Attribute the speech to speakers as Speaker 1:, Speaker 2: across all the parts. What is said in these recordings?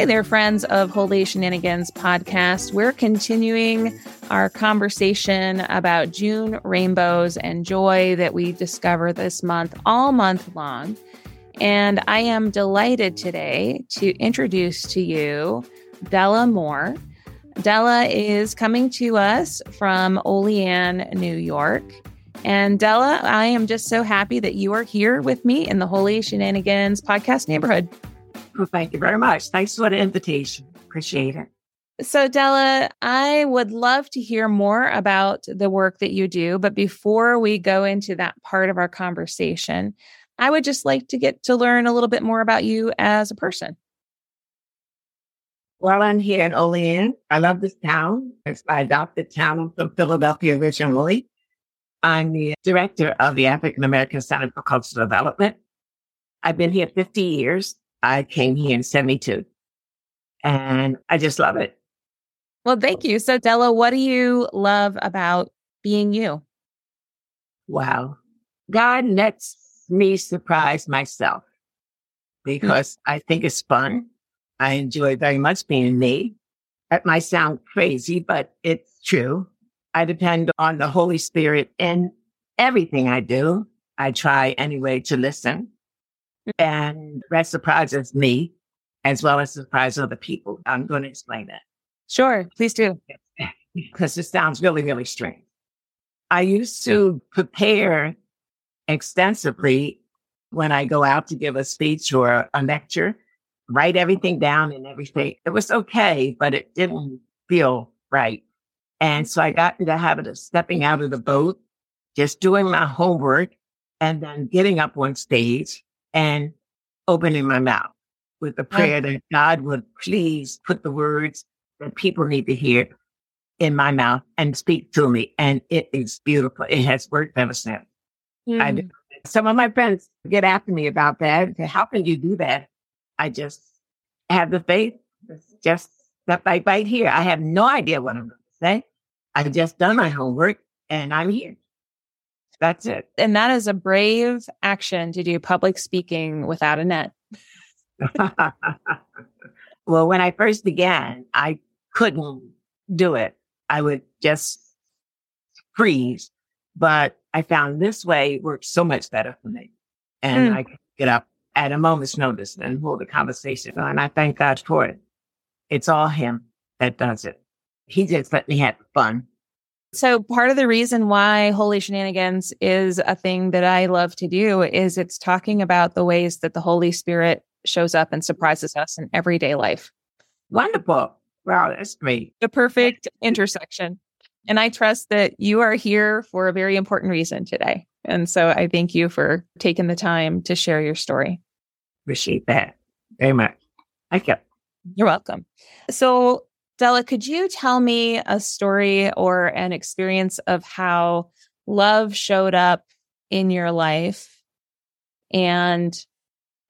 Speaker 1: Hi there, friends of Holy Shenanigans podcast. We're continuing our conversation about June rainbows and joy that we discover this month, all month long. And I am delighted today to introduce to you Della Moore. Della is coming to us from Olean, New York. And Della, I am just so happy that you are here with me in the Holy Shenanigans podcast neighborhood.
Speaker 2: Well, thank you very much. Thanks for the invitation. Appreciate it.
Speaker 1: So, Della, I would love to hear more about the work that you do. But before we go into that part of our conversation, I would just like to get to learn a little bit more about you as a person.
Speaker 2: Well, I'm here in Olean. I love this town. It's my adopted town. I'm from Philadelphia originally. I'm the director of the African American Center for Cultural Development. I've been here 50 years. I came here in 72 and I just love it.
Speaker 1: Well, thank you. So, Della, what do you love about being you?
Speaker 2: Wow. God lets me surprise myself hmm. because mm-hmm. I think it's fun. I enjoy very much being me. That might sound crazy, but it's true. I depend on the Holy Spirit in everything I do. I try anyway to listen and that surprises me as well as surprise other people. I'm going to explain that.
Speaker 1: Sure, please do.
Speaker 2: Because it sounds really, really strange. I used to prepare extensively when I go out to give a speech or a lecture, write everything down and everything. It was okay, but it didn't feel right. And so I got into the habit of stepping out of the boat, just doing my homework and then getting up on stage and opening my mouth with a prayer that God would please put the words that people need to hear in my mouth and speak to me. And it is beautiful. It has worked ever since. Mm. some of my friends get after me about that. How can you do that? I just have the faith. just step right, right here. I have no idea what I'm going to say. I've just done my homework and I'm here. That's it.
Speaker 1: And that is a brave action to do public speaking without a net.
Speaker 2: well, when I first began, I couldn't do it. I would just freeze. But I found this way works so much better for me. And mm. I get up at a moment's notice and hold a conversation. And I thank God for it. It's all Him that does it. He just let me have fun.
Speaker 1: So part of the reason why Holy Shenanigans is a thing that I love to do is it's talking about the ways that the Holy Spirit shows up and surprises us in everyday life.
Speaker 2: Wonderful. Wow, that's great.
Speaker 1: The perfect intersection. And I trust that you are here for a very important reason today. And so I thank you for taking the time to share your story.
Speaker 2: Appreciate that very much. Thank you.
Speaker 1: You're welcome. So Della, could you tell me a story or an experience of how love showed up in your life and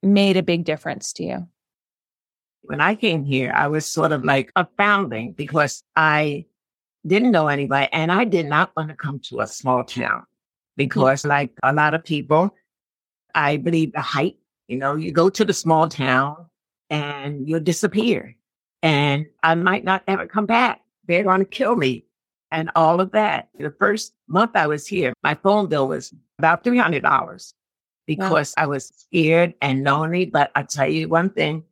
Speaker 1: made a big difference to you?
Speaker 2: When I came here, I was sort of like a foundling because I didn't know anybody and I did not want to come to a small town hmm. because, like a lot of people, I believe the hype, you know, you go to the small town and you'll disappear and I might not ever come back. They're going to kill me and all of that. The first month I was here, my phone bill was about $300 because wow. I was scared and lonely. But I tell you one thing,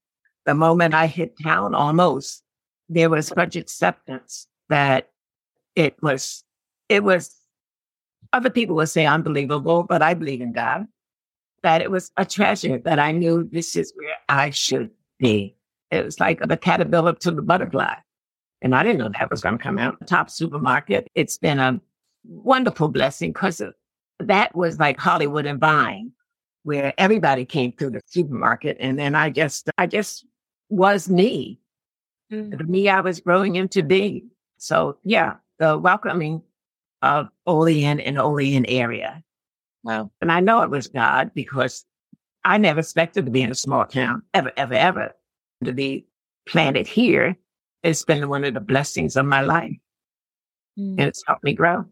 Speaker 2: the moment I hit town almost, there was such acceptance that it was, it was, other people would say unbelievable, but I believe in God, that it was a treasure that I knew this is where I should be. It was like the caterpillar to the butterfly. And I didn't know that was going to come out. Top supermarket. It's been a wonderful blessing because that was like Hollywood and Vine, where everybody came through the supermarket. And then I just, I just was me, mm. the me I was growing into being. So yeah, the welcoming of Olean and Olean area.
Speaker 1: Wow.
Speaker 2: And I know it was God because I never expected to be in a small town ever, ever, ever to be planted here. It's been one of the blessings of my life mm. and it's helped me grow.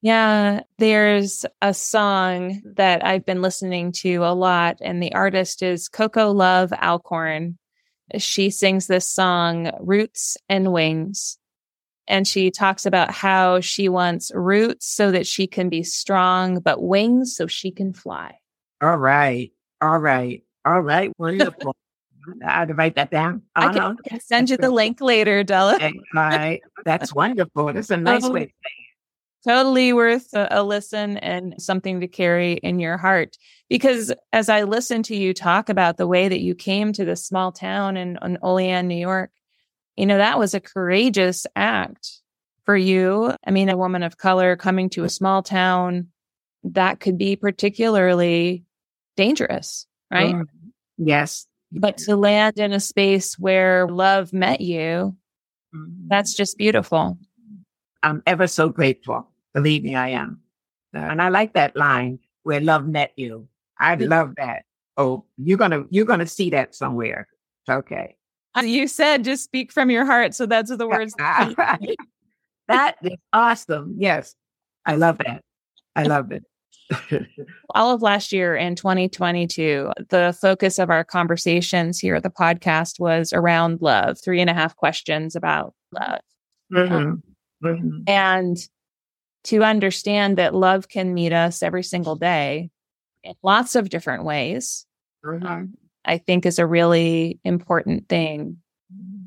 Speaker 1: Yeah, there's a song that I've been listening to a lot, and the artist is Coco Love Alcorn. She sings this song, Roots and Wings. And she talks about how she wants roots so that she can be strong, but wings so she can fly.
Speaker 2: All right. All right. All right. Wonderful. I had to write that down.
Speaker 1: I can, uh-huh. send you the link later, Della.
Speaker 2: Okay. That's wonderful. That's a nice way to say it.
Speaker 1: Totally worth a, a, listen and something to carry in your heart. Because as I listen to you talk about the way that you came to this small town in, in Olean, New York, you know, that was a courageous act for you. I mean, a woman of color coming to a small town, that could be particularly dangerous, right? Mm,
Speaker 2: yes,
Speaker 1: but to land in a space where love met you, mm-hmm. that's just beautiful.
Speaker 2: I'm ever so grateful. Believe me, I am. And I like that line where love met you. I love that. Oh, you're gonna you're gonna see that somewhere. Okay.
Speaker 1: You said just speak from your heart. So that's the words.
Speaker 2: that is awesome. Yes. I love that. I love it.
Speaker 1: All of last year in 2022, the focus of our conversations here at the podcast was around love, three and a half questions about love. Mm-hmm. Um, mm-hmm. And to understand that love can meet us every single day in lots of different ways, mm-hmm. um, I think is a really important thing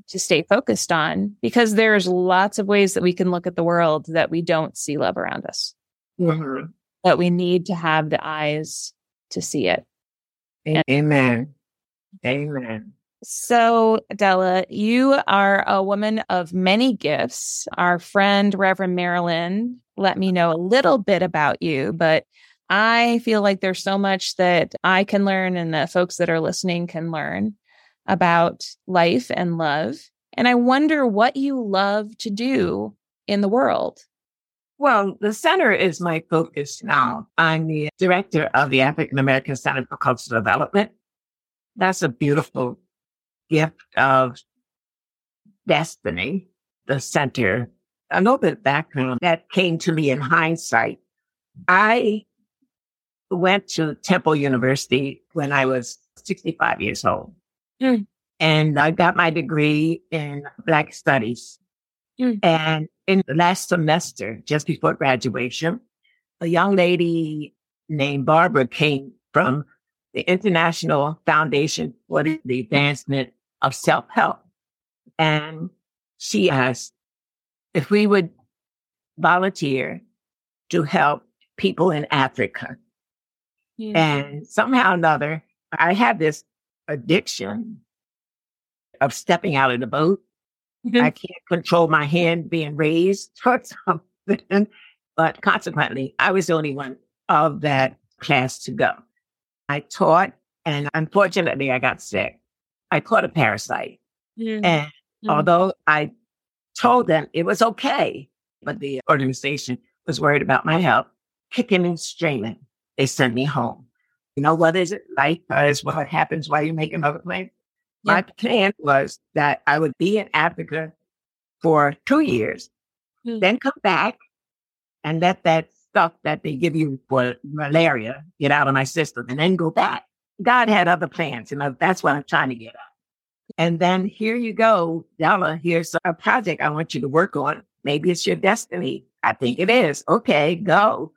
Speaker 1: to stay focused on because there's lots of ways that we can look at the world that we don't see love around us. Mm-hmm but we need to have the eyes to see it.
Speaker 2: Amen. Amen.
Speaker 1: So, Della, you are a woman of many gifts. Our friend, Reverend Marilyn, let me know a little bit about you, but I feel like there's so much that I can learn and that folks that are listening can learn about life and love. And I wonder what you love to do in the world.
Speaker 2: Well, the center is my focus now. I'm the director of the African American Center for Cultural Development. That's a beautiful gift of destiny, the center. A little bit of background that came to me in hindsight. I went to Temple University when I was 65 years old. Mm. And I got my degree in Black Studies. Mm. And in the last semester, just before graduation, a young lady named Barbara came from the International Foundation for the Advancement of Self-Help. And she asked if we would volunteer to help people in Africa. Yeah. And somehow or another, I had this addiction of stepping out of the boat Mm-hmm. I can't control my hand being raised or something. But consequently, I was the only one of that class to go. I taught, and unfortunately, I got sick. I caught a parasite. Mm-hmm. And mm-hmm. although I told them it was okay. But the organization was worried about my health, kicking and screaming. They sent me home. You know, what is it? Life is what happens while you're making other plans. Yeah. My plan was that I would be in Africa for two years, mm. then come back and let that stuff that they give you for malaria get out of my system and then go back. God had other plans, and that's what I'm trying to get at. And then here you go, Della, here's a project I want you to work on. Maybe it's your destiny. I think it is. Okay, go.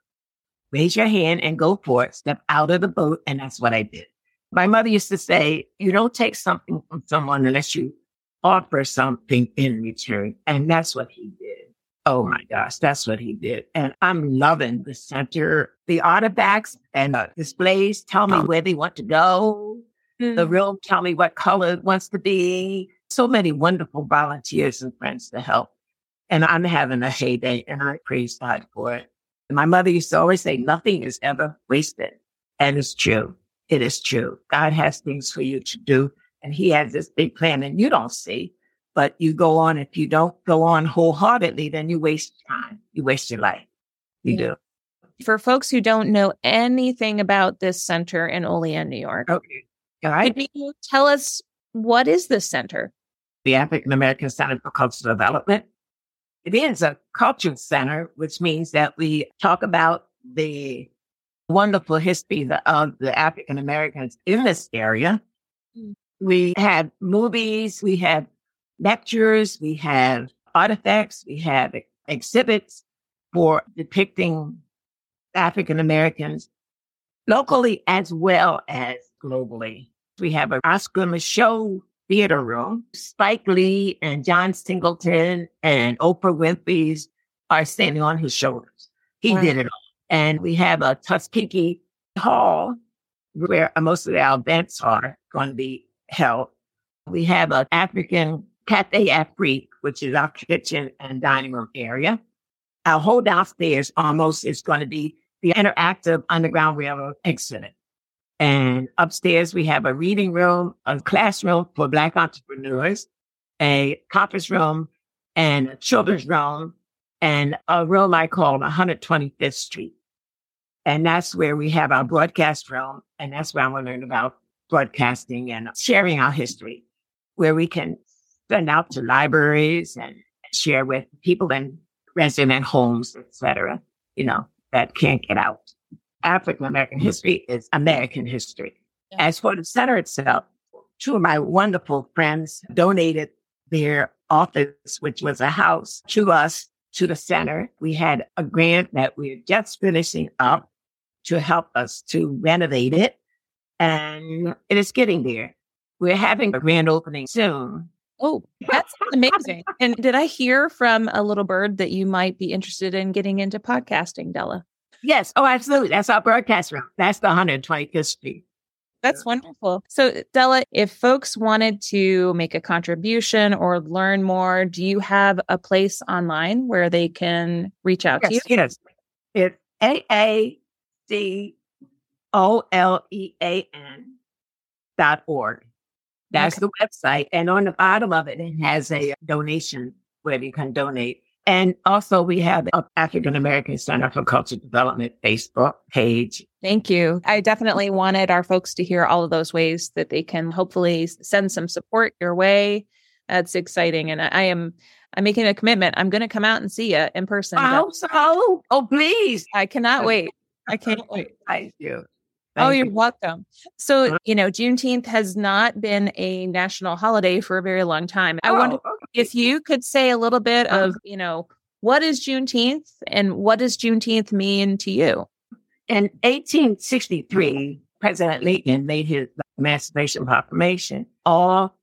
Speaker 2: Raise your hand and go for it. Step out of the boat. And that's what I did. My mother used to say, you don't take something from someone unless you offer something in return. And that's what he did. Oh my gosh, that's what he did. And I'm loving the center. The artifacts and the displays tell me where they want to go. Mm-hmm. The room tell me what color it wants to be. So many wonderful volunteers and friends to help. And I'm having a heyday and I praise God for it. My mother used to always say, nothing is ever wasted. And it's true. It is true. God has things for you to do. And he has this big plan and you don't see, but you go on. If you don't go on wholeheartedly, then you waste time. You waste your life. You yeah. do.
Speaker 1: For folks who don't know anything about this center in Olean, New York,
Speaker 2: okay. All right.
Speaker 1: You tell us what is this center?
Speaker 2: The African American Center for Cultural Development it is a culture center, which means that we talk about the wonderful history of the African Americans in this area. Mm. We have movies, we have lectures, we have artifacts, we have exhibits for depicting African Americans locally as well as globally. We have an Oscar Micheaux theater room. Spike Lee and John Singleton and Oprah Winfrey's are standing on his shoulders. He did it all. And we have a Tuskegee Hall where uh, most of our events are going to be held. We have an African Cafe Afrique, which is our kitchen and dining room area. Our whole downstairs almost is going to be the interactive Underground Railroad exhibit. And upstairs, we have a reading room, a classroom for Black entrepreneurs, a conference room, and a children's room, and a room I call 125th Street. And that's where we have our broadcast room. And that's where I'm going to learn about broadcasting and sharing our history, where we can send out to libraries and share with people in resident homes, etc. you know, that can't get out. African American history is American history. As for the center itself, two of my wonderful friends donated their office, which was a house, to us, to the center. We had a grant that we are just finishing up to help us to renovate it. And it is getting there. We're having a grand opening soon.
Speaker 1: Oh, that's amazing. and did I hear from a little bird that you might be interested in getting into podcasting, Della?
Speaker 2: Yes. Oh, absolutely. That's our broadcast room. That's the 125th Street.
Speaker 1: That's wonderful. So, Della, if folks wanted to make a contribution or learn more, do you have a place online where they can reach out
Speaker 2: yes,
Speaker 1: to you?
Speaker 2: Yes, yes. It's A C O L E A N dot org. That's okay. the website. And on the bottom of it, it has a donation where you can donate. And also we have the African American Center for Cultural Development Facebook page.
Speaker 1: Thank you. I definitely wanted our folks to hear all of those ways that they can hopefully send some support your way. That's exciting. And I am I'm making a commitment. I'm going to come out and see you in person.
Speaker 2: Oh, so, oh, please.
Speaker 1: I cannot wait. I can't wait.
Speaker 2: Thank you.
Speaker 1: Thank oh, you're you. welcome. So, uh-huh. you know, Juneteenth has not been a national holiday for a very long time. I oh, wonder okay. if you could say a little bit uh-huh. of, you know, what is Juneteenth and what does Juneteenth mean to you?
Speaker 2: In 1863, President Lincoln made his Emancipation Proclamation. All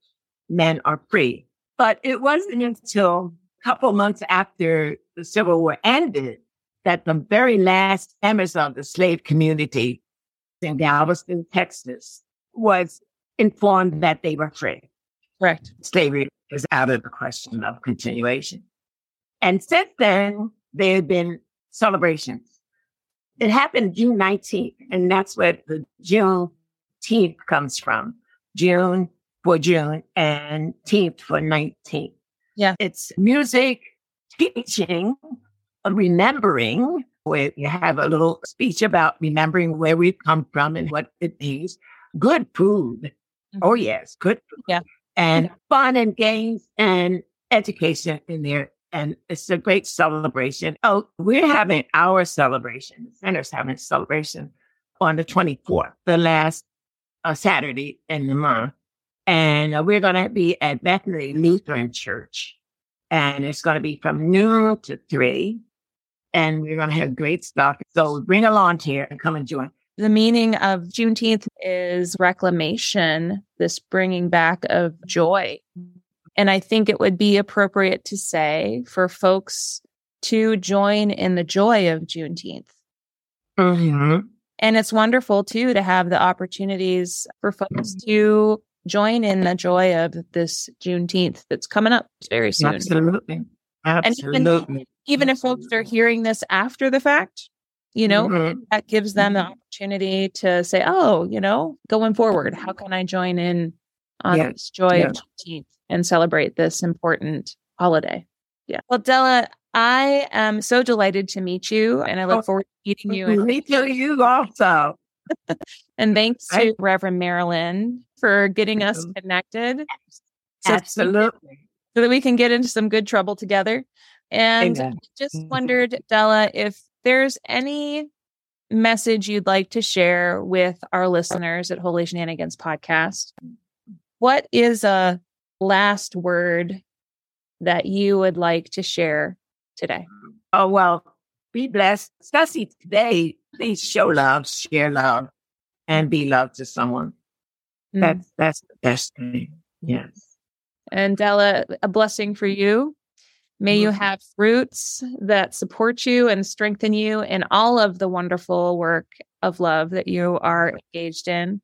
Speaker 2: men are free. But it wasn't until a couple months after the Civil War ended that the very last of the slave community in Galveston, Texas, was informed that they were free.
Speaker 1: Correct.
Speaker 2: Slavery is out of the question of continuation. And since then, there have been celebrations. It happened June 19th, and that's where the Juneteenth comes from. June for June and 10th for 19th.
Speaker 1: Yeah.
Speaker 2: It's music, teaching, remembering, where you have a little speech about remembering where we've come from and what it means. Good food. Mm-hmm. Oh, yes, good food.
Speaker 1: Yeah.
Speaker 2: And fun and games and education in there. And it's a great celebration. Oh, we're having our celebration. The center's having a celebration on the 24th, the last uh, Saturday in the month. And uh, we're going to be at Bethany Lutheran Church. And it's going to be from noon to three. And we're going to have great stuff. So bring a lawn chair and come and join.
Speaker 1: The meaning of Juneteenth is reclamation, this bringing back of joy. And I think it would be appropriate to say for folks to join in the joy of Juneteenth.
Speaker 2: Mm-hmm.
Speaker 1: And it's wonderful too to have the opportunities for folks to join in the joy of this Juneteenth that's coming up very soon.
Speaker 2: Absolutely. Absolutely.
Speaker 1: And even, even if folks are hearing this after the fact, you know, mm-hmm. that gives them the opportunity to say, oh, you know, going forward, how can I join in on yeah. this joy yeah. of Juneteenth and celebrate this important holiday? Yeah. Well, Della, I am so delighted to meet you and I look oh, forward to meeting you.
Speaker 2: And- me too, you also.
Speaker 1: and thanks to I- Reverend Marilyn for getting us mm-hmm. connected.
Speaker 2: So Absolutely.
Speaker 1: So that we can get into some good trouble together. And Amen. just mm-hmm. wondered, Della, if there's any message you'd like to share with our listeners at Holy Shenanigans Podcast, what is a last word that you would like to share today?
Speaker 2: Oh, well, be blessed, especially today. Please show love, share love, and be love to someone. Mm. That's that's the best thing. Yes.
Speaker 1: And Della, a blessing for you. May you have fruits that support you and strengthen you in all of the wonderful work of love that you are engaged in.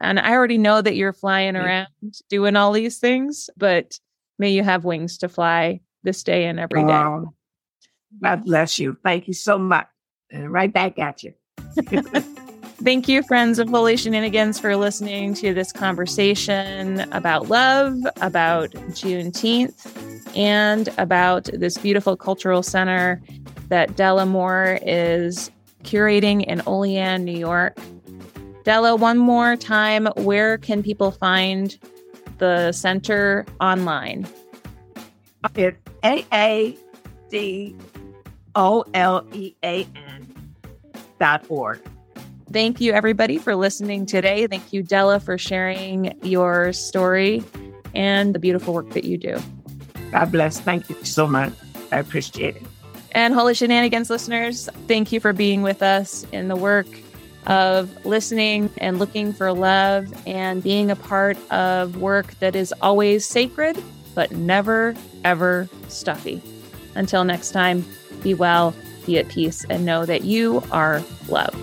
Speaker 1: And I already know that you're flying around doing all these things, but may you have wings to fly this day and every day. Oh,
Speaker 2: God bless you. Thank you so much. And right back at you.
Speaker 1: Thank you, friends of Holy Shenanigans, for listening to this conversation about love, about Juneteenth, and about this beautiful cultural center that Della Moore is curating in Olean, New York. Della, one more time, where can people find the center online?
Speaker 2: It's A A D O L E A N dot org.
Speaker 1: Thank you, everybody, for listening today. Thank you, Della, for sharing your story and the beautiful work that you do.
Speaker 2: God bless. Thank you so much. I appreciate it.
Speaker 1: And Holy Shenanigans listeners, thank you for being with us in the work of listening and looking for love and being a part of work that is always sacred, but never, ever stuffy. Until next time, be well, be at peace, and know that you are loved.